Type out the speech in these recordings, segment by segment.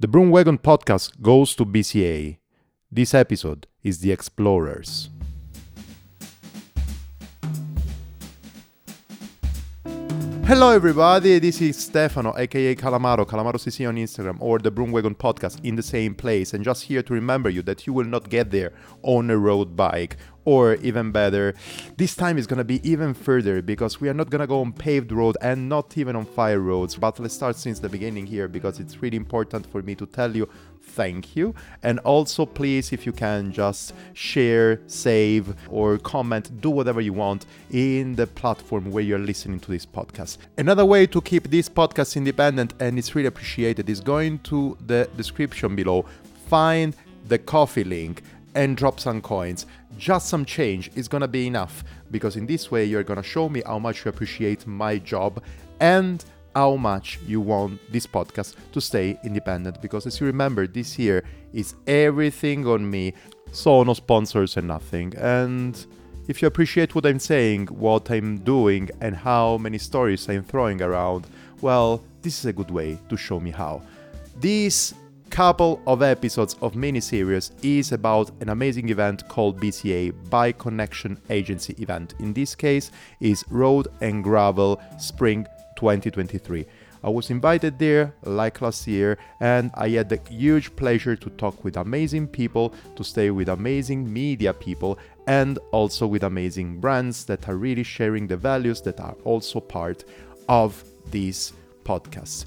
The Broomwagon podcast goes to BCA. This episode is The Explorers. Hello, everybody. This is Stefano, aka Calamaro, Calamaro CC on Instagram, or the Broomwagon podcast in the same place. And just here to remember you that you will not get there on a road bike, or even better, this time is gonna be even further because we are not gonna go on paved road and not even on fire roads. But let's start since the beginning here because it's really important for me to tell you thank you. And also, please, if you can, just share, save, or comment, do whatever you want in the platform where you're listening to this podcast. Another way to keep this podcast independent and it's really appreciated is going to the description below, find the Ko-fi link and drop some coins. Just some change is gonna be enough because in this way you're gonna show me how much you appreciate my job and how much you want this podcast to stay independent. Because as you remember this year is everything on me. So no sponsors and nothing. And if you appreciate what i'm saying what i'm doing and how many stories i'm throwing around well this is a good way to show me how. This couple of episodes of mini-series is about an amazing event called BCA Bike Connection Agency event. In this case is Road and Gravel Spring 2023. I was invited there like last year, and I had the huge pleasure to talk with amazing people, to stay with amazing media people, and also with amazing brands that are really sharing the values that are also part of these podcasts.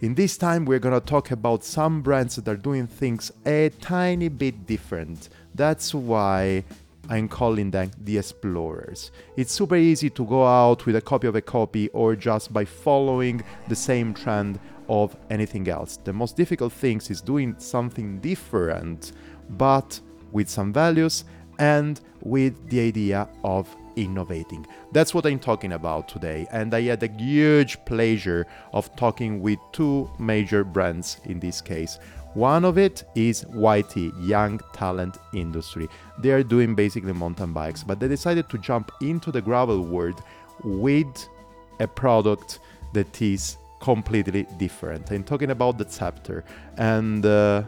In this time, we're gonna talk about some brands that are doing things a tiny bit different. That's why I'm calling them the explorers. It's super easy to go out with a copy of a copy or just by following the same trend of anything else. The most difficult thing is doing something different, but with some values and with the idea of innovating. That's what I'm talking about today, and I had a huge pleasure of talking with two major brands in this case. One of it is YT, Young Talent Industry. They are doing basically mountain bikes, but they decided to jump into the gravel world with a product that is completely different. I'm talking about the Szepter, and uh,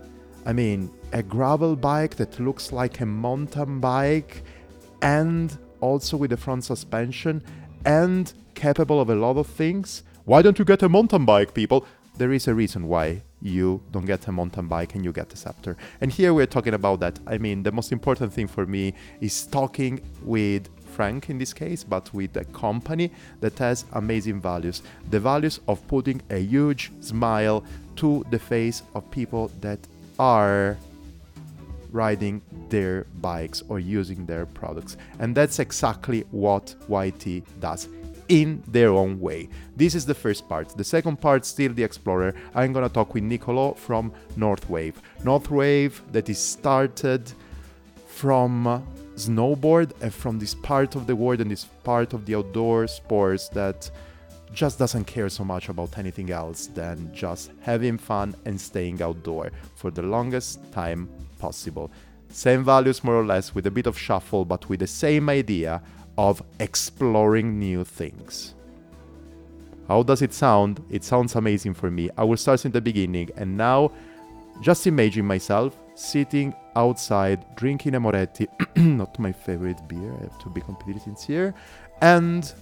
I mean, a gravel bike that looks like a mountain bike and also with a front suspension and capable of a lot of things. Why don't you get a mountain bike, people? There is a reason why you don't get a mountain bike and you get a Szepter. And here we're talking about that. I mean, the most important thing for me is talking with Frank in this case, but with a company that has amazing values. The values of putting a huge smile to the face of people that are riding their bikes or using their products. And that's exactly what YT does in their own way. This is the first part. The second part, still the Explorer. I'm gonna talk with Niccolò from Northwave. Northwave that is started from snowboard and from this part of the world and this part of the outdoor sports that just doesn't care so much about anything else than just having fun and staying outdoor for the longest time possible. Same values, more or less, with a bit of shuffle, but with the same idea of exploring new things. How does it sound? It sounds amazing for me. I will start in the beginning, and now just imagine myself sitting outside drinking a Moretti, not my favorite beer, I have to be completely sincere, and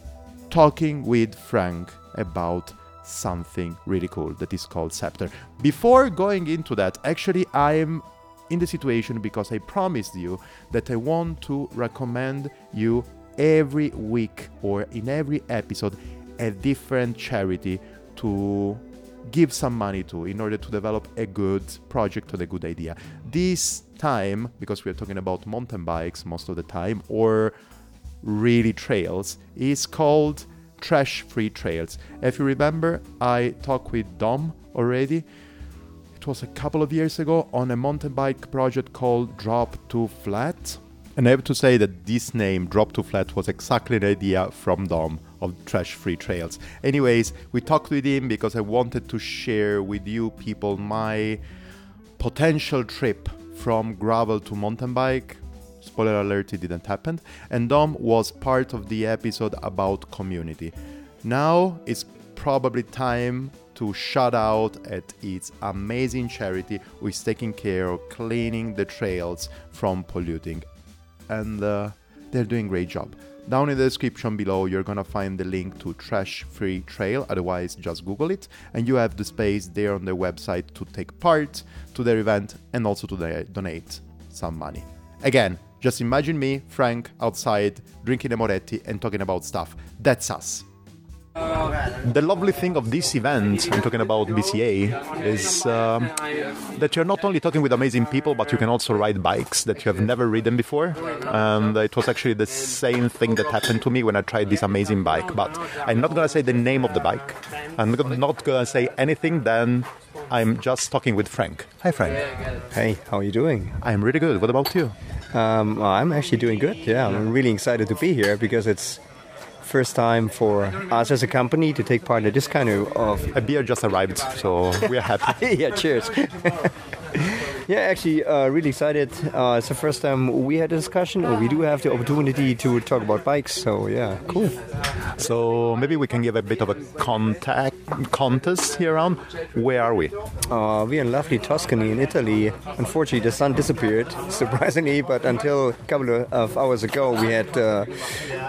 talking with Frank about something really cool that is called Szepter. Before going into that, actually, I'm in the situation because I promised you that I want to recommend you every week or in every episode a different charity to give some money to in order to develop a good project or a good idea. This time, because we are talking about mountain bikes most of the time or really trails, is called Trash Free Trails. If you remember, I talked with Dom already was a couple of years ago on a mountain bike project called Drop to Flat. And I have to say that this name, Drop to Flat, was exactly an idea from Dom of Trash Free Trails. Anyways, we talked with him because I wanted to share with you people my potential trip from gravel to mountain bike. Spoiler alert, it didn't happen. And Dom was part of the episode about community. Now it's probably time to shout out at its amazing charity who is taking care of cleaning the trails from polluting. And uh, they're doing a great job. Down in the description below, you're gonna find the link to Trash Free Trail, otherwise, just Google it, and you have the space there on their website to take part to their event and also to the, donate some money. Again, just imagine me, Frank, outside drinking a Moretti and talking about stuff. That's us. The lovely thing of this event, I'm talking about BCA, is um, that you're not only talking with amazing people, but you can also ride bikes that you have never ridden before. And it was actually the same thing that happened to me when I tried this amazing bike. But I'm not gonna say the name of the bike. I'm not gonna say anything. Then I'm just talking with Frank. Hi, Frank. Hey, how are you doing? I'm really good. What about you? Um, well, I'm actually doing good. Yeah, I'm really excited to be here because it's first time for us as a company to take part in this kind of. a beer just arrived, so we're happy. yeah, cheers. Yeah, actually, uh, really excited. Uh, it's the first time we had a discussion, or we do have the opportunity to talk about bikes. So yeah, cool. So maybe we can give a bit of a contact contest here around. Where are we? Uh, we're in lovely Tuscany in Italy. Unfortunately, the sun disappeared, surprisingly. But until a couple of hours ago, we had uh,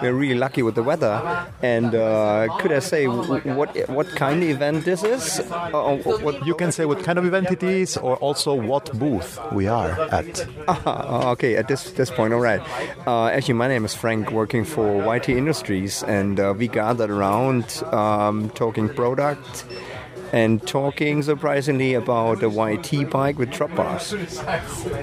we were really lucky with the weather. And uh, could I say what what kind of event this is? Uh, what, you can say what kind of event it is, or also what booth booth we are at. Uh, okay, at this this point, all right. Uh, actually, my name is Frank, working for YT Industries, and uh, we gathered around um, talking product and talking surprisingly about a YT bike with drop bars.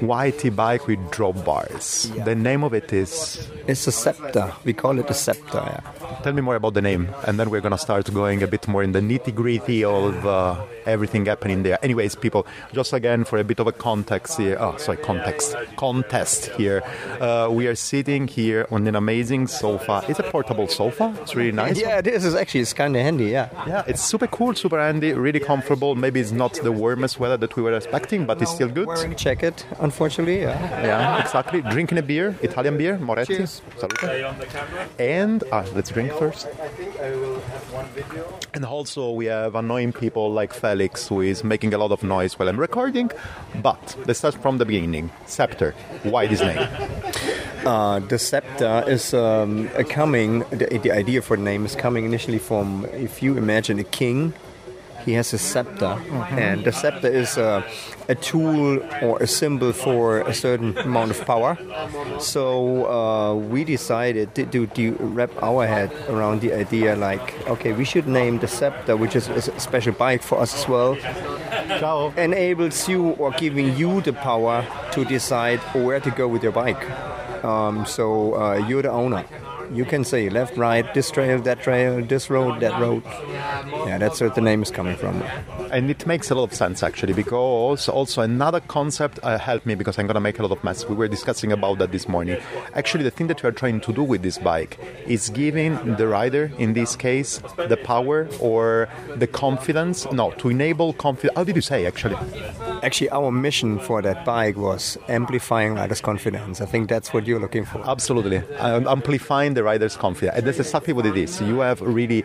YT bike with drop bars. Yeah. The name of it is? It's a Szepter. We call it a Szepter. Yeah. Tell me more about the name, and then we're gonna start going a bit more in the nitty gritty of uh, everything happening there. Anyways, people, just again for a bit of a context here. Oh, sorry, context contest here. Uh, we are sitting here on an amazing sofa. It's a portable sofa. It's really nice. Yeah, it is. It's actually it's kind of handy. Yeah. Yeah, it's super cool, super handy really comfortable. Maybe it's not the warmest weather that we were expecting, but it's still good. Wearing a jacket, unfortunately. Yeah, yeah exactly. Drinking a beer, Italian beer, Moretti. Cheers. Salute. And ah, let's drink first. And also, we have annoying people like Felix, who is making a lot of noise while I'm recording. But let's start from the beginning. Szepter. Why this name? Uh, the scepter is um, coming. The, the, idea for the name is coming initially from if you imagine a king he has a scepter, mm-hmm. and the scepter is a, a, tool or a symbol for a certain amount of power. So uh, we decided to, to, to, wrap our head around the idea like, okay, we should name the scepter, which is a special bike for us as well, Ciao. enables you or giving you the power to decide where to go with your bike. Um, so uh, you're the owner you can say left, right, this trail, that trail, this road, that road. Yeah, that's where the name is coming from. And it makes a lot of sense actually, because also another concept uh, helped me because I'm gonna make a lot of mess. We were discussing about that this morning. Actually, the thing that we are trying to do with this bike is giving the rider, in this case, the power or the confidence. No, to enable confidence. How did you say actually? Actually, our mission for that bike was amplifying riders' confidence. I think that's what you're looking for. Absolutely, um, amplifying the rider's confidence. And that's exactly what it is. You have really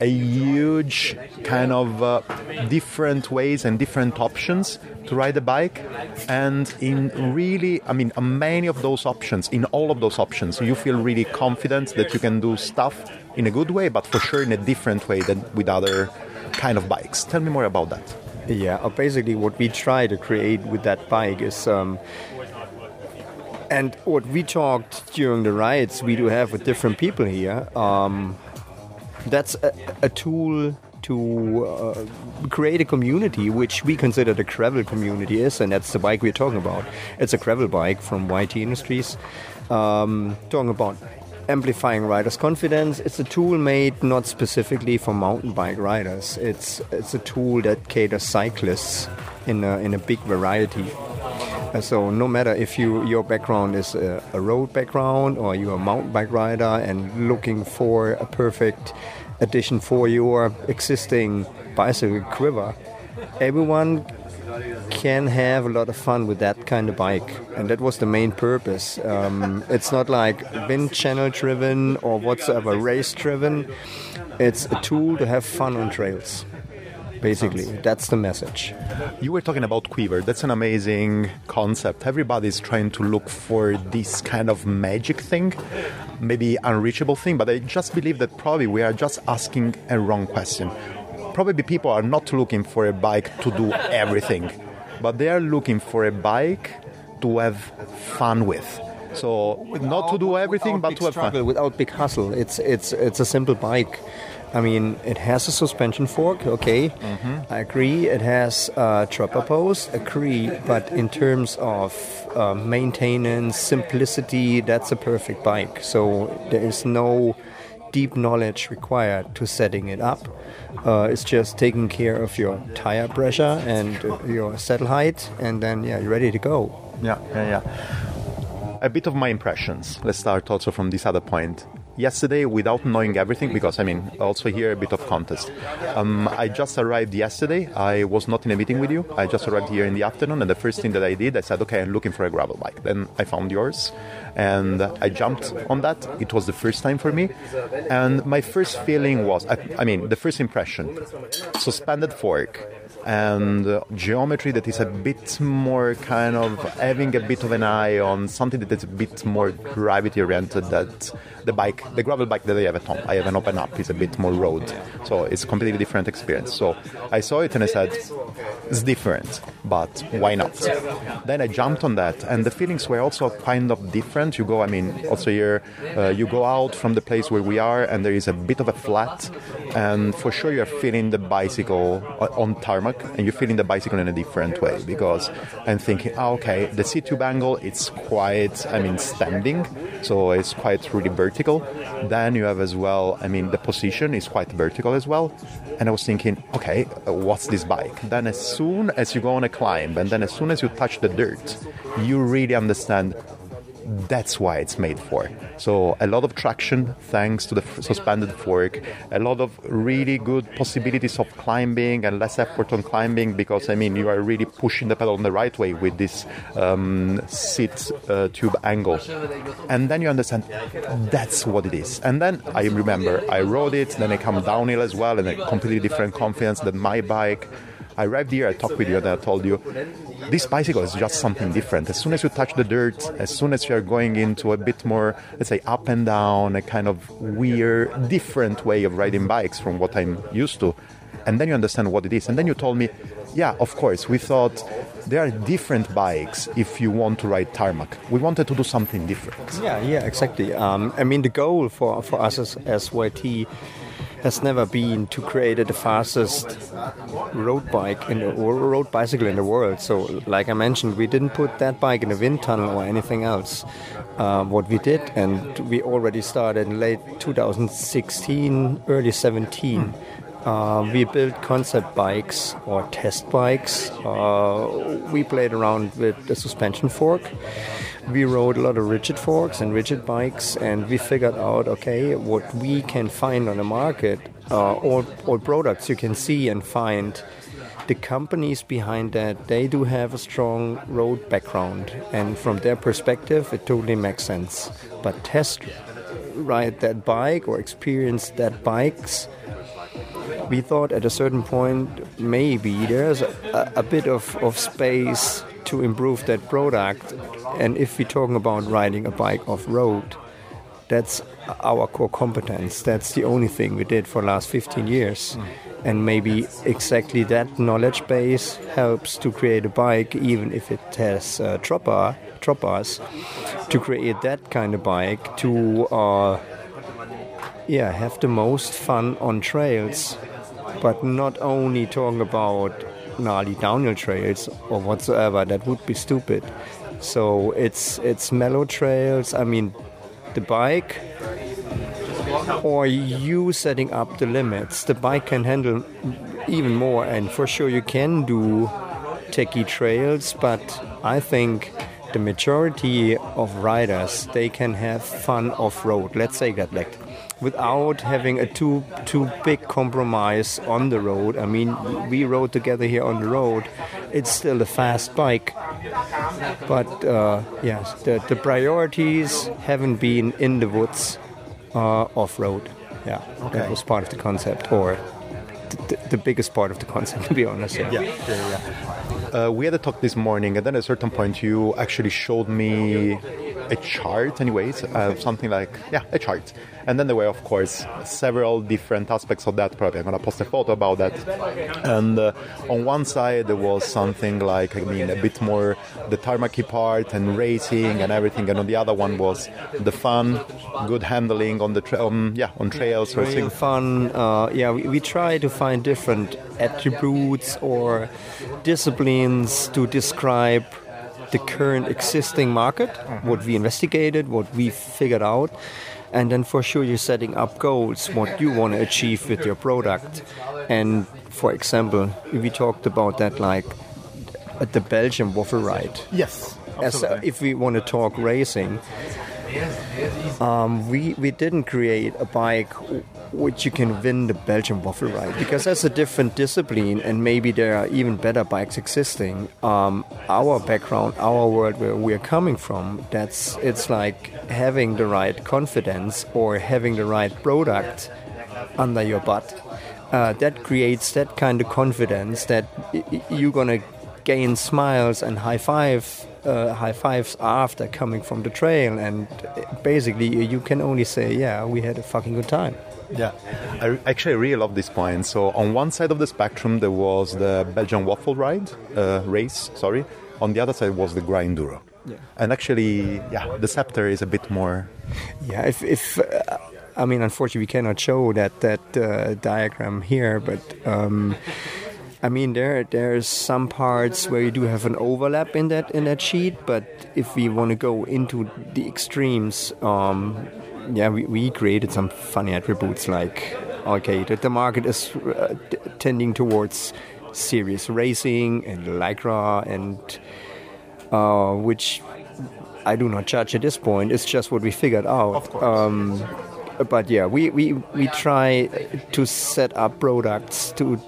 a huge kind of uh, different ways and different options to ride a bike and in really i mean many of those options in all of those options you feel really confident that you can do stuff in a good way but for sure in a different way than with other kind of bikes tell me more about that yeah uh, basically what we try to create with that bike is um, and what we talked during the riots we do have with different people here, um, that's a, a, tool to uh, create a community which we consider the gravel community is, and that's the bike we're talking about. It's a gravel bike from YT Industries, um, talking about amplifying riders' confidence. It's a tool made not specifically for mountain bike riders. It's it's a tool that caters cyclists in a, in a big variety. Uh, so no matter if you your background is a, a, road background or you're a mountain bike rider and looking for a perfect addition for your existing bicycle quiver, everyone can have a lot of fun with that kind of bike, and that was the main purpose. Um, it's not like wind channel driven or whatsoever race driven. It's a tool to have fun on trails. basically. That's the message. You were talking about Quiver. That's an amazing concept. Everybody's trying to look for this kind of magic thing, maybe unreachable thing, but I just believe that probably we are just asking a wrong question. Probably people are not looking for a bike to do everything, but they are looking for a bike to have fun with. So not to do everything, but to have struggle, fun. without big hustle. It's it's it's a simple bike. I mean, it has a suspension fork, okay. Mm-hmm. I agree. It has a dropper post, agree. But in terms of uh, maintenance, simplicity, that's a perfect bike. So there is no deep knowledge required to setting it up. Uh, it's just taking care of your tire pressure and uh, your saddle height, and then yeah, you're ready to go. Yeah, yeah, yeah. A bit of my impressions. Let's start also from this other point. Yesterday, without knowing everything, because I mean, also here a bit of contest. Um, I just arrived yesterday. I was not in a meeting with you. I just arrived here in the afternoon, and the first thing that I did, I said, okay, I'm looking for a gravel bike. Then I found yours, and I jumped on that. It was the first time for me, and my first feeling was, I, I mean, the first impression, suspended fork and uh, geometry that is a bit more kind of having a bit of an eye on something that is a bit more gravity oriented that the bike the gravel bike that I have at home I have an open up is a bit more road. So it's completely different experience. So I saw it and I said it's different but why not? Then I jumped on that and the feelings were also kind of different. You go I mean also here uh, you go out from the place where we are and there is a bit of a flat and for sure you're feeling the bicycle on tarmac and you're feeling the bicycle in a different way because I'm thinking, oh, okay, the seat tube angle it's quite, I mean, standing, so it's quite really vertical. Then you have as well, I mean, the position is quite vertical as well. And I was thinking, okay, what's this bike? Then as soon as you go on a climb, and then as soon as you touch the dirt, you really understand that's why it's made for. So a lot of traction thanks to the f- suspended fork, a lot of really good possibilities of climbing and less effort on climbing because I mean you are really pushing the pedal in the right way with this um, seat uh, tube angle, and then you understand that's what it is. And then I remember I rode it, then I come downhill as well, and a completely different confidence than my bike. I arrived here, I talked with you, and I told you this bicycle is just something different. As soon as you touch the dirt, as soon as you're going into a bit more, let's say, up and down, a kind of weird, different way of riding bikes from what I'm used to, and then you understand what it is. And then you told me, yeah, of course, we thought there are different bikes if you want to ride tarmac. We wanted to do something different. Yeah, yeah, exactly. Um, I mean, the goal for, for us as, as YT has never been to create the fastest road bike in the, road bicycle in the world. So, like I mentioned, we didn't put that bike in a wind tunnel or anything else. Uh, what we did, and we already started in late 2016, early 17. Uh, we built concept bikes or test bikes. Uh, we played around with the suspension fork. We rode a lot of rigid forks and rigid bikes, and we figured out okay, what we can find on the market, uh, all, all products you can see and find. The companies behind that, they do have a strong road background, and from their perspective, it totally makes sense. But test ride that bike or experience that bikes we thought at a certain point maybe there's a, a, bit of, of space to improve that product. And if we're talking about riding a bike off road, that's our core competence. That's the only thing we did for the last 15 years. Mm. And maybe exactly that knowledge base helps to create a bike, even if it has uh, dropper, droppers, to create that kind of bike to. Uh, yeah, have the most fun on trails but not only talking about gnarly downhill trails or whatsoever. That would be stupid. So it's it's mellow trails. I mean, the bike or you setting up the limits. The bike can handle even more, and for sure you can do techie trails. But I think the majority of riders they can have fun off road. Let's say that like without having a too too big compromise on the road. I mean, we rode together here on the road. It's still a fast bike, but uh, yes, the the priorities haven't been in the woods uh, off road. Yeah, okay. that was part of the concept. Or the, the biggest part of the concept, to be honest. Yeah. yeah, yeah, yeah. Uh, we had a talk this morning, and then at a certain point, you actually showed me a chart, anyways, uh, something like yeah, a chart. And then there were, of course, several different aspects of that. Probably I'm gonna post a photo about that. And uh, on one side there was something like I mean a bit more the tarmacy part and racing and everything, and on the other one was the fun, good handling on the tra- um, yeah on trails, racing. fun. Uh, yeah, we, we try to find different attributes or disciplines to describe the current existing market, what we investigated, what we figured out, and then for sure you're setting up goals, what you want to achieve with your product. And for example, we talked about that like at the Belgian waffle ride. Yes. As, uh, if we want to talk racing, um, we we didn't create a bike which you can win the Belgian waffle ride because that's a different discipline and maybe there are even better bikes existing. Um, our background, our world where we're coming from, that's it's like having the right confidence or having the right product under your butt. Uh, that creates that kind of confidence that you're gonna gain smiles and high five uh, high fives after coming from the trail and basically you can only say yeah we had a fucking good time yeah, I actually really love this point. So on one side of the spectrum there was the Belgian waffle ride uh, race, sorry. On the other side was the Grinduro. Yeah. And actually, yeah, the Szepter is a bit more. Yeah, if, if uh, I mean, unfortunately, we cannot show that that uh, diagram here, but. Um, I mean, there there's some parts where you do have an overlap in that in that sheet, but if we want to go into the extremes, um, yeah, we, we created some funny attributes like, okay, that the market is uh, tending towards serious racing and lycra and uh, which I do not judge at this point. It's just what we figured out. Um, but yeah, we, we, we try to set up products to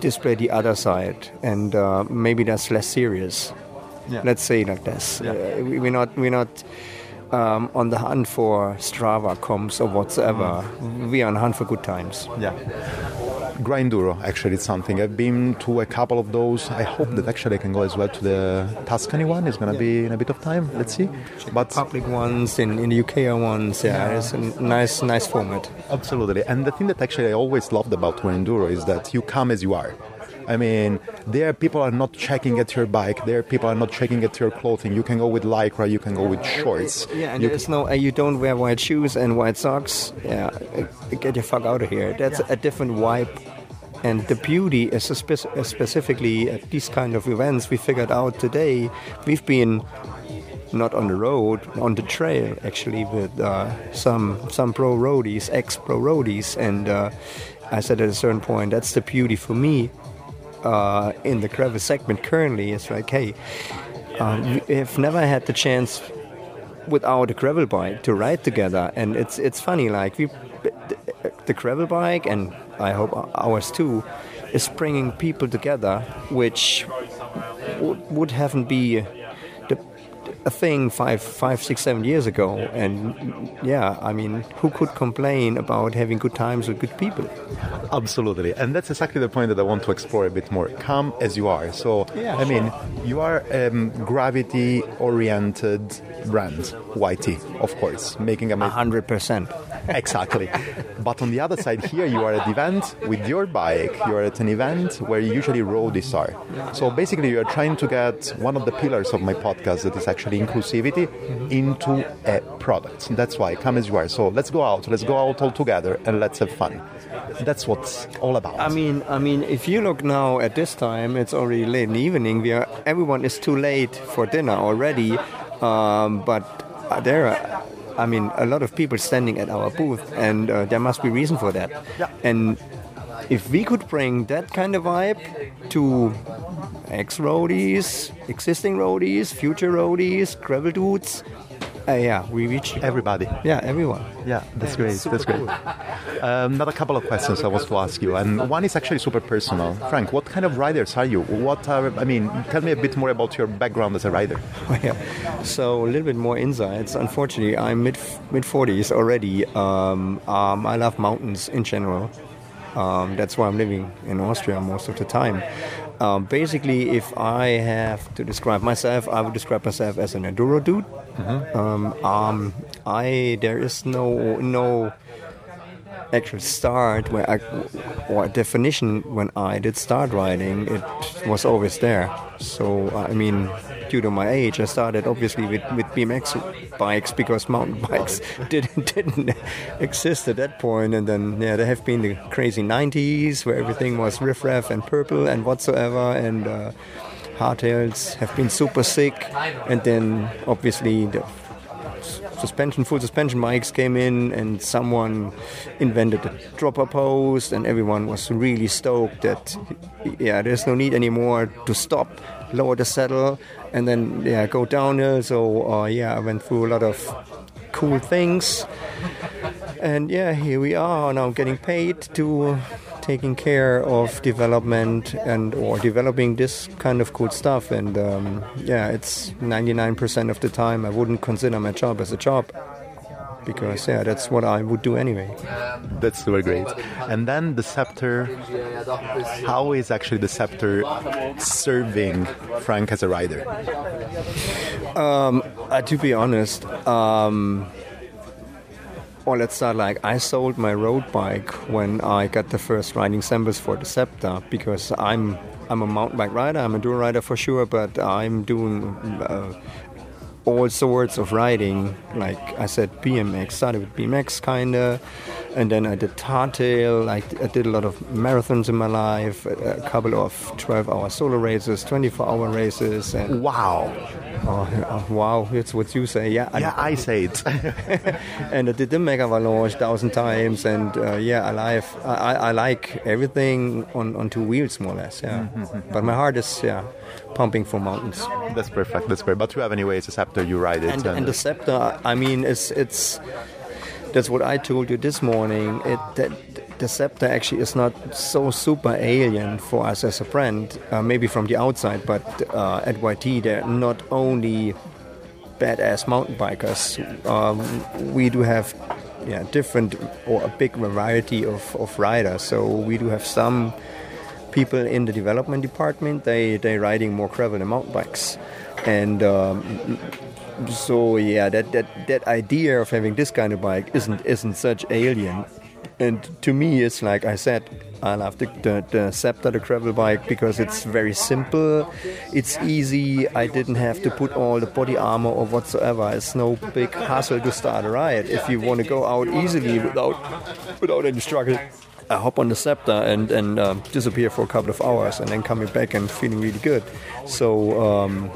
display the other side, and uh, maybe that's less serious. Yeah. Let's say like this. Yeah. Uh, we, we're not we're not um, on the hunt for Strava comps or whatsoever. Mm. We are on the hunt for good times. Yeah. Grinduro, actually, it's something. I've been to a couple of those. I hope that actually I can go as well to the Tuscany one. It's going to yeah. be in a bit of time. Let's see. But public ones in, in the UK are ones. Yeah, yeah, it's a nice, nice format. Absolutely. And the thing that actually I always loved about Grinduro is that you come as you are. I mean, there people are not checking at your bike. There people are not checking at your clothing. You can go with lycra. You can go with shorts. Yeah, and you there's no. Uh, you don't wear white shoes and white socks. Yeah, uh, get your fuck out of here. That's a different vibe. And the beauty is spe- specifically at these kind of events we figured out today. We've been not on the road, on the trail actually with uh, some some pro roadies, ex pro roadies, and uh, I said at a certain point that's the beauty for me uh, in the gravel segment currently is like, hey, um, we have never had the chance without a gravel bike to ride together, and it's it's funny like we the gravel bike and I hope ours too is bringing people together, which would haven't be a thing five, five, six, seven years ago. And yeah, I mean, who could complain about having good times with good people? Absolutely, and that's exactly the point that I want to explore a bit more. Come as you are. So, yeah, I mean, you are a um, gravity-oriented brand, YT, of course, making a hundred percent. Exactly. but on the other side, here you are at the event with your bike. You are at an event where you usually roadies are. So basically, you are trying to get one of the pillars of my podcast that is actually actually inclusivity into a product. That's why come as you are. So let's go out. Let's go out all together and let's have fun. That's what's all about. I mean, I mean, if you look now at this time, it's already late in the evening. We are everyone is too late for dinner already, um, but there are. I mean, a lot of people standing at our booth, and uh, there must be reason for that. Yeah. And if we could bring that kind of vibe to ex roadies, existing roadies, future roadies, gravel dudes, uh, yeah, we reach everybody. Yeah, everyone. Yeah, that's great. That's great. Cool. Um, another couple of questions I was to ask you, and one is actually super personal. Frank, what kind of riders are you? What are I mean? Tell me a bit more about your background as a rider. yeah. So a little bit more insights. Unfortunately, I'm mid mid forties already. Um, um, I love mountains in general Um, that's why I'm living in Austria most of the time. Um, basically, if I have to describe myself, I would describe myself as an enduro dude. Um, um, I there is no no actual start where I, or definition when I did start riding. It was always there. So I mean, due to my age, I started obviously with, with BMX bikes because mountain bikes didn't didn't exist at that point. And then yeah, there have been the crazy '90s where everything was riffraff and purple and whatsoever, and uh, hardtails have been super sick. And then obviously the suspension, full suspension bikes came in, and someone invented the dropper post, and everyone was really stoked that yeah, there's no need anymore to stop, lower the saddle, and then yeah, go downhill. So uh, yeah, I went through a lot of cool things, and yeah, here we are now getting paid to taking care of development and or developing this kind of cool stuff. And um, yeah it's 99% of the time i wouldn't consider my job as a job because yeah that's what i would do anyway That's super great. And then the Szepter. How is actually the Szepter serving Frank as a rider? um, uh, to be honest um, well, let's start like I sold my road bike when I got the first riding samples for the Szepter because I'm I'm a mountain bike rider, I'm a dual rider for sure, but I'm doing uh, all sorts of riding. Like I said, BMX started with BMX kinda, and then I did hardtail. Like I did a lot of marathons in my life, a, a couple of 12-hour solo races, 24-hour races, and Wow. oh, oh, wow, that's what you say. Yeah, I- Yeah, I say it. and I did the Mega Avalanche thousand times, and uh, yeah, I like I, I like everything on, on two wheels more or less. Yeah, but my heart is yeah pumping for mountains. That's perfect. That's great. But you have anyways a Szepter. You ride it. And, and the Szepter, I mean, it's it's that's what I told you this morning. It that the Szepter actually is not so super alien for us as a brand, uh, maybe from the outside, but uh, at YT they're not only badass mountain bikers. Um, we do have yeah different or a big variety of, of riders. So we do have some people in the development department. They they riding more gravel and mountain bikes, and um, so yeah, that, that that idea of having this kind of bike isn't isn't such alien. And to me, it's like I said, I love the, the, the Szepter, the gravel bike, because it's very simple, it's easy. I didn't have to put all the body armor or whatsoever. It's no big hassle to start a ride. If you want to go out easily without without any struggle, I hop on the Szepter and and um, disappear for a couple of hours, and then coming back and feeling really good. So. Um,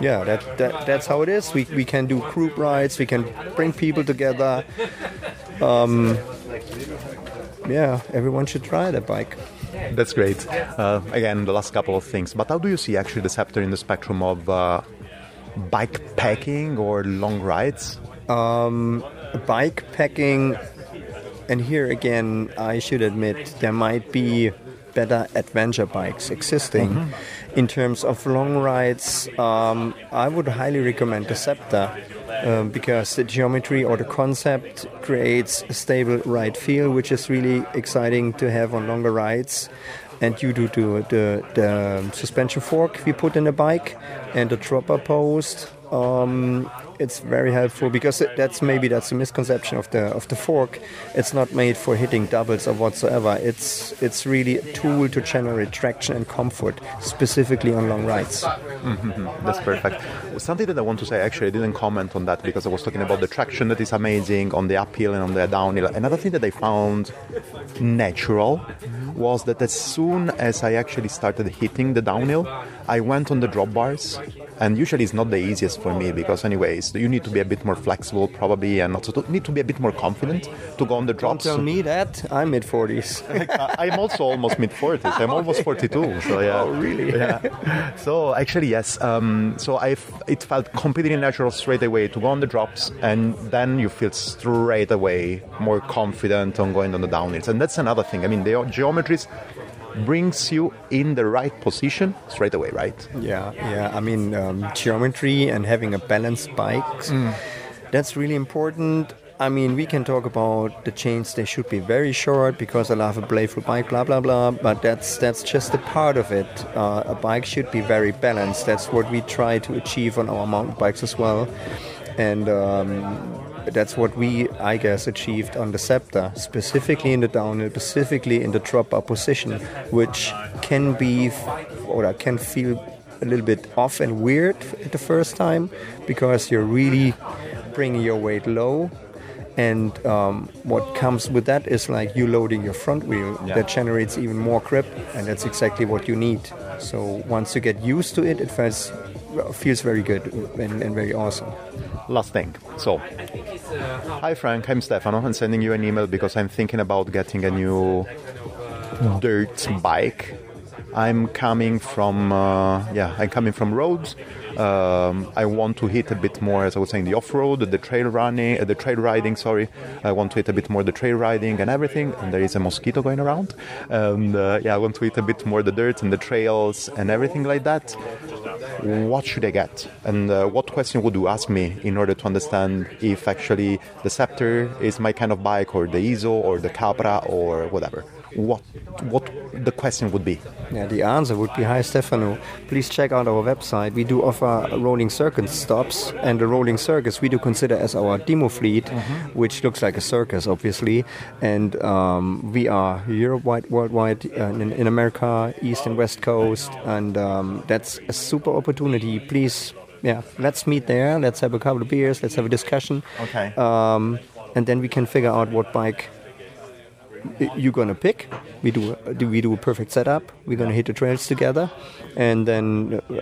yeah, that, that that's how it is. We, we can do group rides. We can bring people together. Um, yeah, everyone should try that bike. That's great. Uh, again, the last couple of things. But how do you see actually the Szepter in the spectrum of uh, bike packing or long rides? Um, bike packing, and here again, I should admit there might be better adventure bikes existing. In terms of long rides, um, I would highly recommend the Szepter um, because the geometry or the concept creates a stable ride feel, which is really exciting to have on longer rides. And due to the, the, the suspension fork we put in the bike and the dropper post, um, it's very helpful because that's maybe that's a misconception of the of the fork. It's not made for hitting doubles or whatsoever. It's it's really a tool to generate traction and comfort, specifically on long rides. Mm-hmm. That's perfect. Something that I want to say, actually, I didn't comment on that because I was talking about the traction that is amazing on the uphill and on the downhill. Another thing that I found natural was that as soon as I actually started hitting the downhill, I went on the drop bars. And usually it's not the easiest for me because, anyways, you need to be a bit more flexible, probably, and also to, need to be a bit more confident to go on the drops. Tell me that I'm mid forties. I'm also almost mid 40s. I'm almost 42. So yeah. Oh, really? Yeah. So actually, yes. Um, so I it felt completely natural straight away to go on the drops, and then you feel straight away more confident on going on the downhills. And that's another thing. I mean, the geometries brings you in the right position straight away, right? Yeah, yeah. I mean, um, geometry and having a balanced bike, that's really important. I mean, we can talk about the chains. They should be very short because I love a playful bike, blah blah blah. But that's that's just a part of it. Uh, a bike should be very balanced. That's what we try to achieve on our mountain bikes as well, and. Um, that's what we, I guess, achieved on the Szepter, specifically in the downhill, specifically in the drop up position, which can be or can feel a little bit off and weird at the first time because you're really bringing your weight low and um, what comes with that is like you loading your front wheel yeah. that generates even more grip and that's exactly what you need so once you get used to it it feels feels very good and, and very awesome. Last thing. So hi frank. I'm stefano. I'm sending you an email because i'm thinking about getting a new dirt bike. I'm coming from uh, yeah i'm coming from roads um, I want to hit a bit more, as I was saying, the off-road, the trail running, uh, the trail riding. Sorry, I want to hit a bit more the trail riding and everything. And there is a mosquito going around. And uh, yeah, I want to hit a bit more the dirt and the trails and everything like that. What should I get? And uh, what question would you ask me in order to understand if actually the Szepter is my kind of bike, or the Izzo, or the Capra, or whatever? What what the question would be. Yeah, the answer would be, "Hi Stefano, please check out our website. We do offer rolling circus stops, and the rolling circus we do consider as our demo fleet, mm-hmm. which looks like a circus, obviously. And um, we are Europe-wide, worldwide, uh, in, in, America, East and West Coast, and um, that's a super opportunity. Please." Yeah, let's meet there. Let's have a couple of beers. Let's have a discussion. Okay. Um, and then we can figure out what bike you're gonna pick. We do we do a perfect setup. We're gonna hit the trails together, and then uh,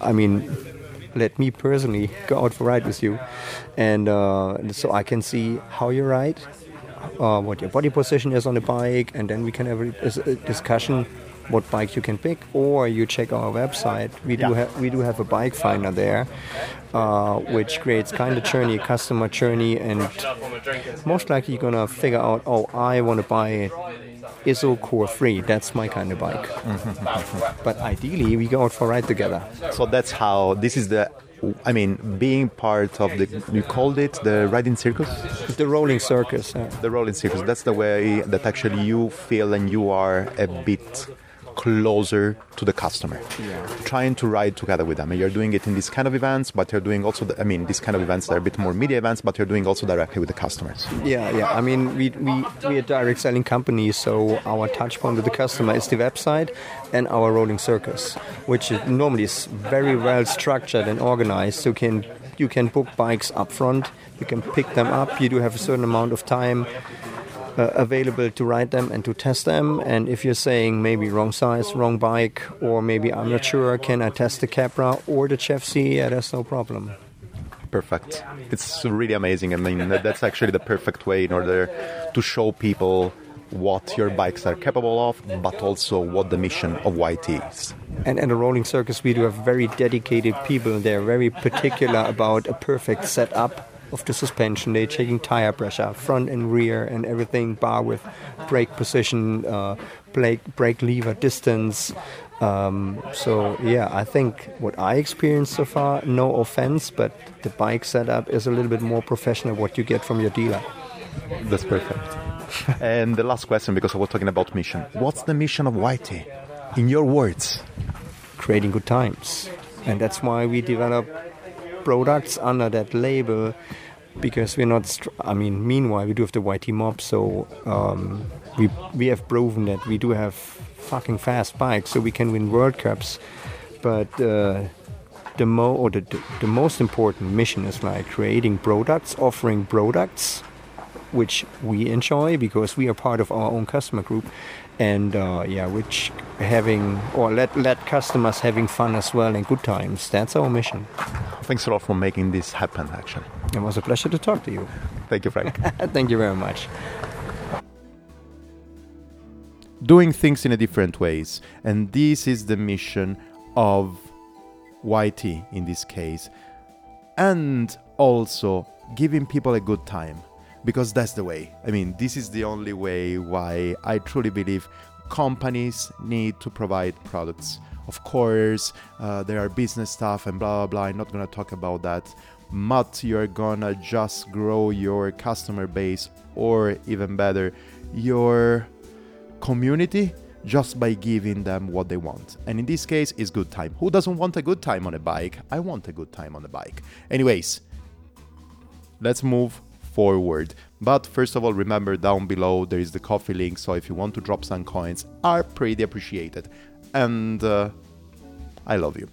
I mean, let me personally go out for a ride with you, and uh, so I can see how you ride, uh, what your body position is on the bike, and then we can have a discussion what bike you can pick, or you check our website. We do have we do have a bike finder there, uh, which creates kind of journey, customer journey, and most likely you're gonna figure out, oh, I want to buy Izzo Core 3. That's my kind of bike. but ideally, we go out for a ride together. So that's how this is the I mean, being part of the, you called it the riding circus? The rolling circus. Yeah. The rolling circus. That's the way that actually you feel and you are a bit closer to the customer, yeah. trying to ride together with them. And you're doing it in these kind of events, but you're doing also, the, I mean, these kind of events that are a bit more media events, but you're doing also directly with the customers. Yeah, yeah. I mean, we, we, we are direct selling company, so our touch point with the customer is the website and our rolling circus, which normally is very well structured and organized. So you can, you can book bikes up front, you can pick them up, you do have a certain amount of time uh, available to ride them and to test them. And if you're saying maybe wrong size, wrong bike, or maybe I'm not sure, can I test the Capra or the Jeffsy? Yeah, that's no problem. Perfect. It's really amazing. I mean, that's actually the perfect way in order to show people what your bikes are capable of, but also what the mission of YT is. And in the rolling circus, we do have very dedicated people. They're very particular about a perfect setup of the suspension. They're checking tire pressure, front and rear, and everything, bar with brake position, uh, brake, brake lever distance. Um, so yeah, I think what I experienced so far, no offense, but the bike setup is a little bit more professional what you get from your dealer. That's perfect. and the last question, because we're talking about mission. What's the mission of YT? In your words? Creating good times. And that's why we develop products under that label because we're not. Str- I mean, meanwhile, we do have the YT mob, so um, we we have proven that we do have fucking fast bikes, so we can win World Cups. But uh, the mo or the, the most important mission is like creating products, offering products, which we enjoy because we are part of our own customer group, and uh, yeah, which having or let let customers having fun as well and good times. That's our mission. Thanks a lot for making this happen. Actually, it was a pleasure to talk to you. Thank you, Frank. Thank you very much. Doing things in a different ways, and this is the mission of YT in this case, and also giving people a good time because that's the way. I mean, this is the only way why I truly believe companies need to provide products. Of course, uh, there are business stuff and blah blah blah. I'm not gonna talk about that, but you're gonna just grow your customer base or even better, your community just by giving them what they want. And in this case, it's good time. Who doesn't want a good time on a bike? I want a good time on a bike. Anyways, let's move forward. But first of all, remember down below there is the coffee link. So if you want to drop some coins, are pretty appreciated. And uh, I love you.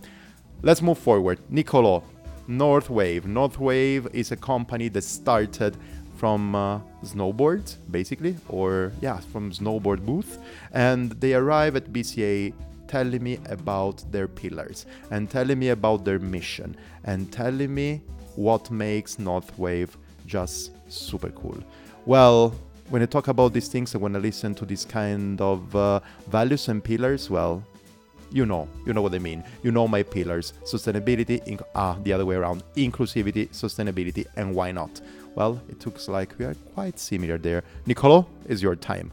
Let's move forward. Niccolò, Northwave. Northwave is a company that started from uh, snowboard, basically, or yeah, from snowboard booth, and they arrive at BCA telling me about their pillars and telling me about their mission and telling me what makes Northwave just super cool. Well, when I talk about these things and when I listen to this kind of uh, values and pillars, well, you know, you know what I mean. You know my pillars: sustainability, inc- ah, the other way around, inclusivity, sustainability, and why not? Well, it looks like we are quite similar there. Niccolò, is your time.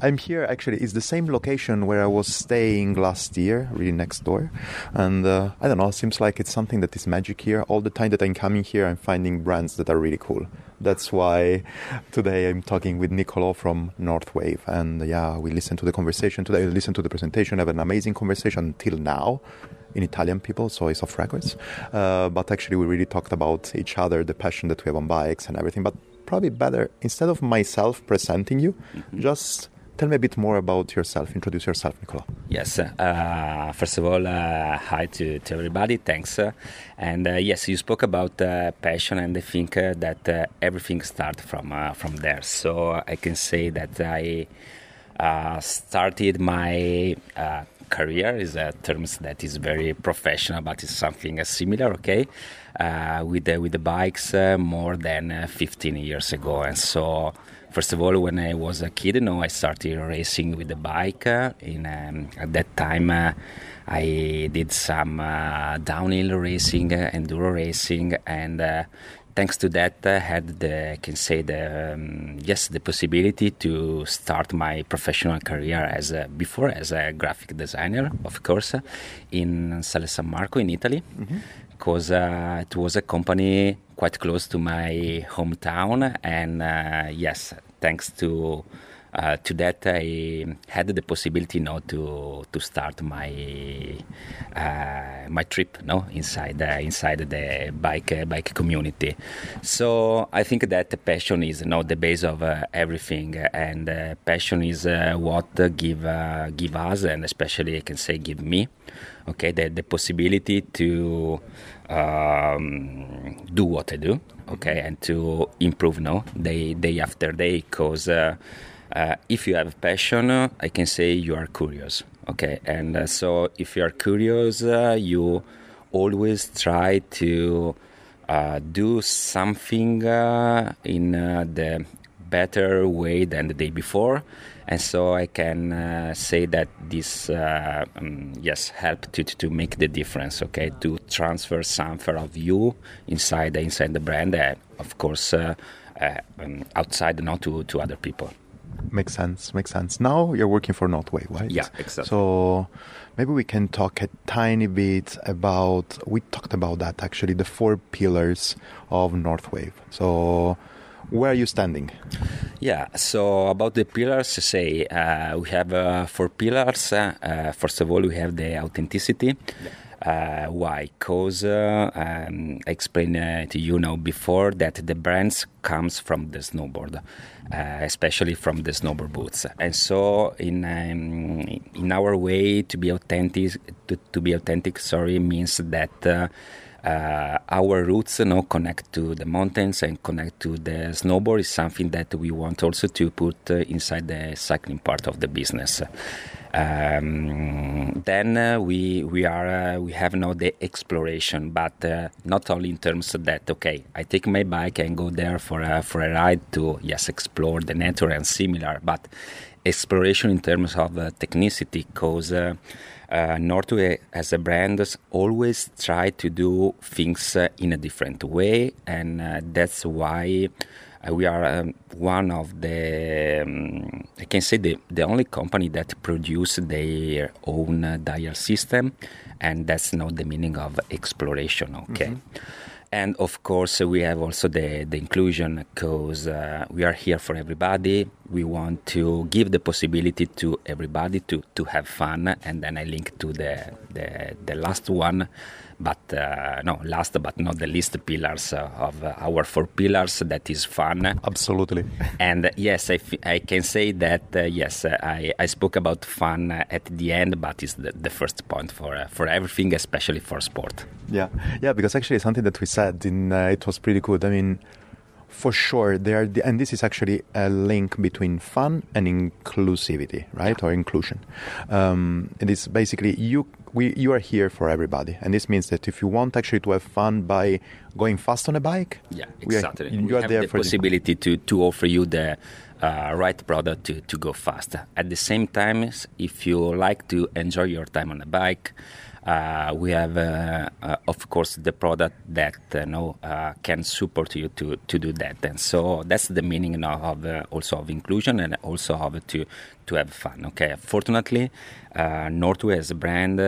I'm here actually. It's the same location where I was staying last year, really next door. And uh, I don't know, it seems like it's something that is magic here. All the time that I'm coming here, I'm finding brands that are really cool. That's why today I'm talking with Niccolò from Northwave. And yeah, we listened to the conversation today, we listened to the presentation, have an amazing conversation until now in Italian people, so it's off records. Uh, but actually, we really talked about each other, the passion that we have on bikes and everything. But probably better, instead of myself presenting you, mm-hmm. just Tell me a bit more about yourself. Introduce yourself, Nicola. Yes. Uh, first of all, uh, hi to, to everybody. Thanks. Uh, and uh, yes, you spoke about uh, passion, and I think uh, that everything starts from from there. So I can say that I started my career is a term that is very professional, but it's something similar. Okay, with the, with the bikes more than 15 years ago, and so First of all, when I was a kid, you know, I started racing with the bike. Uh, in um, at that time, uh, I did some uh, downhill racing, uh, enduro racing, and uh, thanks to that, I had the I can say the um, yes the possibility to start my professional career as a, before as a graphic designer, of course, in Selle San Marco in Italy. Mm-hmm because uh, it was a company quite close to my hometown, and uh, yes, thanks to uh, to that, I had the possibility now to to start my uh, my trip, no, inside uh, inside the bike uh, bike community. So I think that passion is you know, the base of uh, everything, and uh, passion is what give give us, and especially I can say give me, okay, the the possibility to um, do what I do, okay, and to improve, no, day day after day, because uh, if you have passion, I can say you are curious, okay, and uh, so if you are curious, uh, you always try to uh, do something in the better way than the day before and so I can say that this um, yes helped to, to make the difference. Okay, to transfer something of you inside inside the brand, uh, of course, uh, um, outside not to to other people. Makes sense. Makes sense. Now you're working for Northwave, right? Yeah, exactly. So maybe we can talk a tiny bit about. We talked about that actually, the four pillars of Northwave. So where are you standing? Yeah, so about the pillars, say uh, we have uh, four pillars. Uh, first of all, we have the authenticity. Uh, why? Because uh, um, I explained uh, to you now before that the brands comes from the snowboard, especially from the snowboard boots. And so, in um, in our way to be authentic, to, to be authentic, sorry, means that uh, our roots you know, connect to the mountains and connect to the snowboard is something that we want also to put uh, inside the cycling part of the business. Um, then uh, we we are uh, we have now the exploration, but uh, not only in terms of that. Okay, I take my bike and go there for a, for a ride to yes explore the nature and similar, but exploration in terms of uh, technicity, because uh, Northwave as a brand always try to do things uh, in a different way, and uh, that's why uh, we are um, one of the, um, I can say, the, the only company that produce their own uh, dial system, and that's not the meaning of exploration, okay? Mm-hmm. And of course, we have also the, the inclusion because uh, we are here for everybody. We want to give the possibility to everybody to, to have fun. And then I link to the, the, the last one but uh, no, last but not the least, pillars uh, of uh, our four pillars. That is fun. Absolutely. And yes, I, f- I can say that yes, I, I spoke about fun at the end, but it's the, the first point for for everything, especially for sport. Yeah, yeah, because actually something that we said in it was pretty good. I mean for sure there are and this is actually a link between fun and inclusivity right or inclusion um, it is basically you we you are here for everybody. And this means that if you want actually to have fun by going fast on a bike yeah exactly we are, you we are there the for possibility the... to to offer you the uh, right product to, to go fast. At the same time if you like to enjoy your time on a bike we have, uh, uh, of course, the product that uh, uh, can support you to, to do that. And so that's the meaning now of uh, also of inclusion and also of to to have fun. Okay, fortunately, Northwave as a brand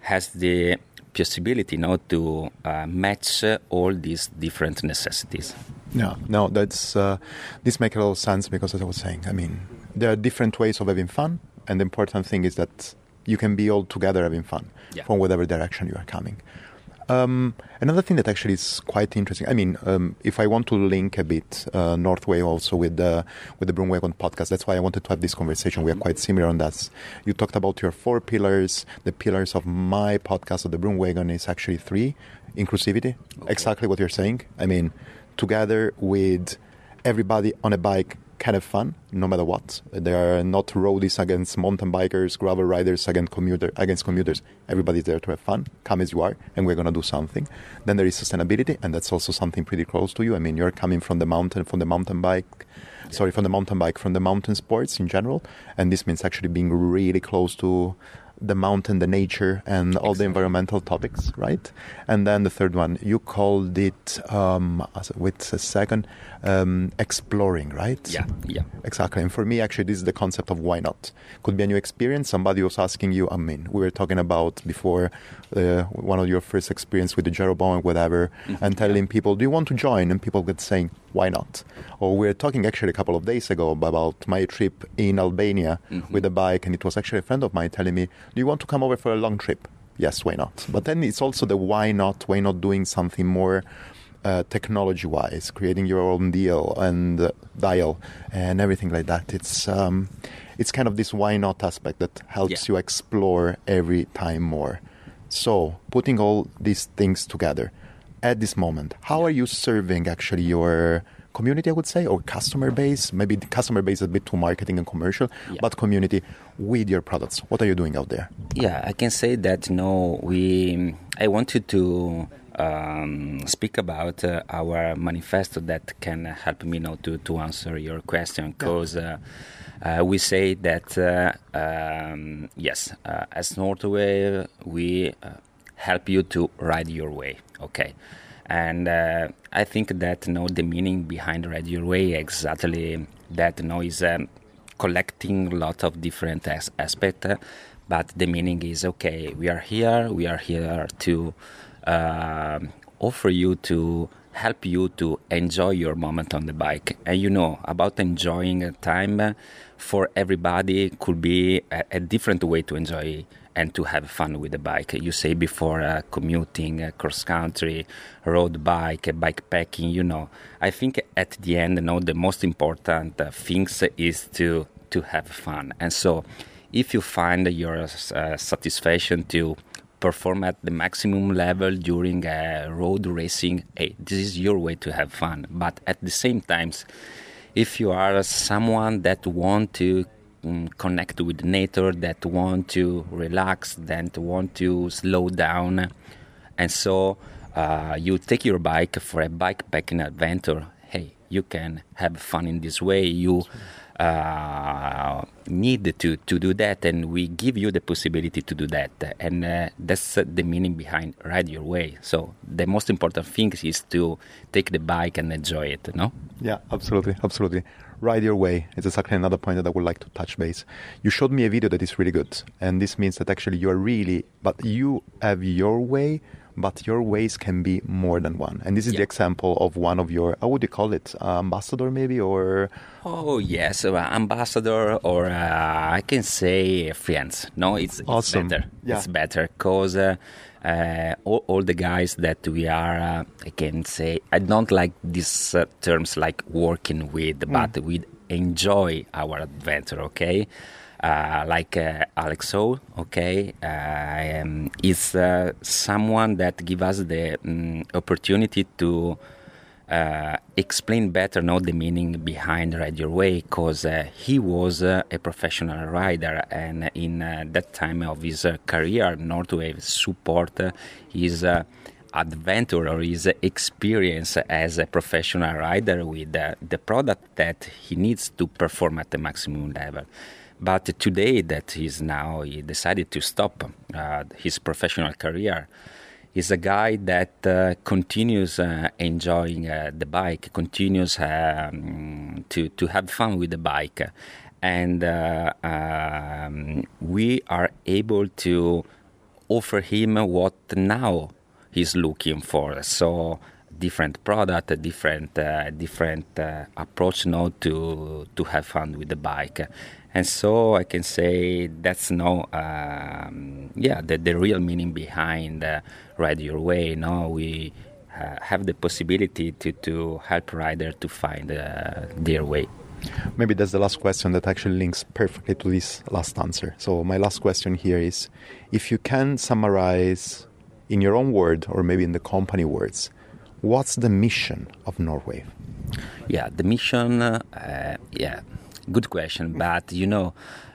has the possibility now to match all these different necessities. Yeah, no, that's this makes a lot of sense because as I was saying, I mean, there are different ways of having fun, and the important thing is that you can be all together having fun yeah. from whatever direction you are coming. Um, another thing that actually is quite interesting. I mean, um, if I want to link a bit uh, Northwave also with the with the Broomwagon podcast, that's why I wanted to have this conversation. We are quite similar on that. You talked about your four pillars. The pillars of my podcast of the Broomwagon is actually three: inclusivity, okay. exactly what you're saying. I mean, together with everybody on a bike kind of fun no matter what. There are not roadies against mountain bikers, gravel riders against commuter against commuters. Everybody's there to have fun. Come as you are, and we're gonna do something. Then there is sustainability, and that's also something pretty close to you. I mean, you're coming from the mountain, from the mountain bike, sorry, from the mountain bike, from the mountain sports in general, and this means actually being really close to the mountain, the nature, and all the environmental topics, right? And then the third one, you called it um, with a second um, exploring, right? Yeah, yeah, exactly. And for me, actually, this is the concept of why not. Could be a new experience. Somebody was asking you. I mean, we were talking about before uh, one of your first experience with the Jeroboam and whatever, mm-hmm. and telling yeah. people, "Do you want to join?" And people get saying, "Why not?" Or we were talking actually a couple of days ago about my trip in Albania mm-hmm. with a bike, and it was actually a friend of mine telling me, "Do you want to come over for a long trip?" Yes, why not? But then it's also the why not? Why not doing something more? Uh, technology wise, creating your own deal and uh, dial and everything like that. It's um, it's kind of this why not aspect that helps yeah. you explore every time more. So, putting all these things together at this moment, how are you serving actually your community, I would say, or customer base? Maybe the customer base is a bit too marketing and commercial, yeah. but community with your products. What are you doing out there? Yeah, I can say that no, we. I wanted to um, speak about uh, our manifesto that can help me now to, to answer your question because. Uh, uh, we say that uh, um, yes, uh, as Northwave, we uh, help you to ride your way. Okay, and uh, I think that you know the meaning behind your way exactly that you know is um, collecting a lot of different as- aspects, but the meaning is okay. We are here. We are here to um, offer you to help you to enjoy your moment on the bike. And you know about enjoying time for everybody could be a, a different way to enjoy and to have fun with the bike. You say before uh, commuting, uh, cross country, road bike, uh, bike packing. You know, I think at the end, you know, the most important uh, things is to to have fun. And so, if you find your uh, satisfaction to perform at the maximum level during a road racing, hey, this is your way to have fun. But at the same times if you are someone that want to connect with nature, that want to relax, that want to slow down, and so uh, you take your bike for a bike packing adventure. Hey, you can have fun in this way. You uh, need to, to do that, and we give you the possibility to do that. And uh, that's the meaning behind Ride Your Way. So the most important thing is to take the bike and enjoy it, no? Yeah, absolutely, absolutely. Ride Your Way is exactly another point that I would like to touch base. You showed me a video that is really good, and this means that actually you are really, but you have your way but your ways can be more than one. And this is yeah. the example of one of your, how would you call it, uh, ambassador maybe, or? Oh yes, uh, ambassador, or uh, I can say friends. No, it's, it's awesome. better. Yeah. It's better because. Uh, uh, all, all, the guys that we are, uh, I can say, I don't like these terms like working with, mm. but we enjoy our adventure, okay? uh, like uh, Alexo, okay, uh, um, is uh, someone that give us the um, opportunity to uh, explain better know the meaning behind Ride Your Way because uh, he was uh, a professional rider and in uh, that time of his career Northwave support his adventure or his experience as a professional rider with the product that he needs to perform at the maximum level. But today, that he's now he decided to stop uh, his professional career. He's a guy that uh, continues uh, enjoying uh, the bike, continues um, to to have fun with the bike, and uh, um, we are able to offer him what now he's looking for. So different product, different uh, different uh, approach now to to have fun with the bike, and so I can say that's no, um, yeah, the, the real meaning behind uh, Ride Your Way. No, we uh, have the possibility to, to help rider to find uh, their way. Maybe that's the last question that actually links perfectly to this last answer. So my last question here is, if you can summarize in your own word or maybe in the company words, what's the mission of Northwave? Yeah, the mission, uh, yeah, good question, but you know,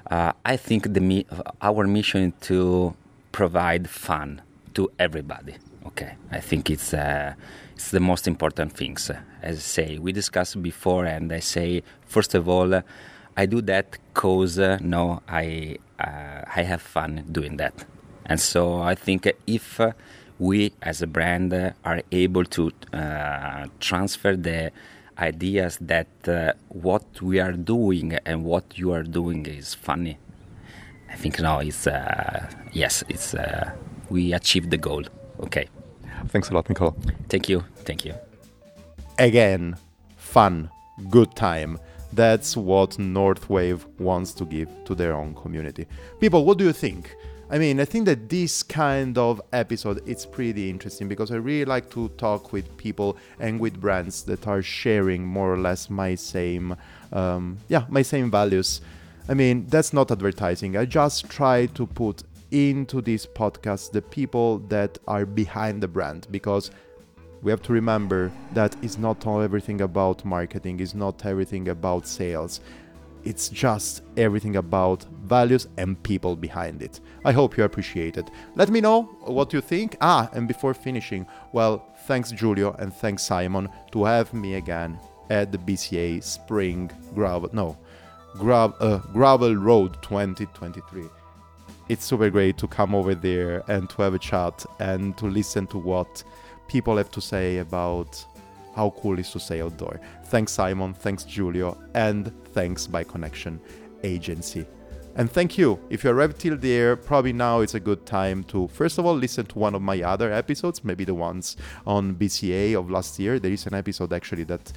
uh, I think the our mission is to provide fun to everybody. Okay, I think it's uh, it's the most important things. As I say, we discussed before, and I say first of all, I do that cause uh, no, I uh, I have fun doing that, and so I think if we as a brand are able to uh, transfer the ideas that uh, what we are doing and what you are doing is funny. I think now it's uh, yes, it's uh, we achieved the goal. Okay. Thanks a lot, Nicole. Thank you. Thank you. Again, fun, good time. That's what Northwave wants to give to their own community. People, what do you think? I mean, I think that this kind of episode it's pretty interesting because I really like to talk with people and with brands that are sharing more or less my same, um, yeah, my same values. I mean, that's not advertising. I just try to put into this podcast the people that are behind the brand because we have to remember that it's not everything about marketing, it's not everything about sales it's just everything about values and people behind it. I hope you appreciate it. Let me know what you think. Ah, and before finishing, well, thanks Giulio and thanks Simon to have me again at the BCA Spring Gravel, no, Gra- uh, Gravel Road 2023. It's super great to come over there and to have a chat and to listen to what people have to say about how cool is to say outdoor. Thanks, Simon. Thanks, Giulio. And thanks, Bike Connection Agency. And thank you. If you arrived till there, probably now it's a good time to, first of all, listen to one of my other episodes, maybe the ones on BCA of last year. There is an episode actually that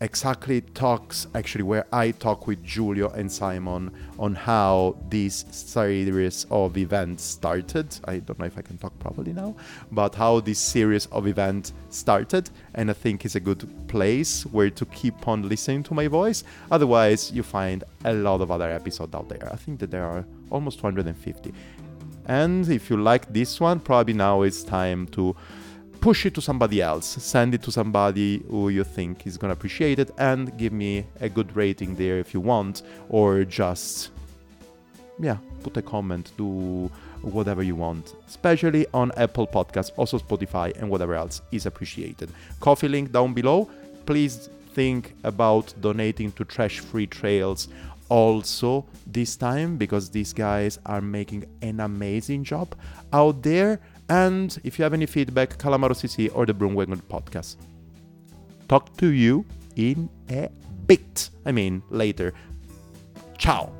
exactly talks actually where I talk with Giulio and Simon on how this series of events started. I don't know if I can talk properly now, but how this series of events started, and I think it's a good place where to keep on listening to my voice. Otherwise, you find a lot of other episodes out there. I think that there are almost 250. And if you like this one, probably now it's time to push it to somebody else, send it to somebody who you think is to appreciate it, and give me a good rating there if you want, or just, yeah, put a comment, do whatever you want, especially on Apple Podcasts, also Spotify, and whatever else is appreciated. Ko-fi link down below. Please think about donating to Trash Free Trails also this time because these guys are making an amazing job out there. And if you have any feedback, Calamaro CC or the Broomwagon podcast. Talk to you in a bit. I mean, later. Ciao.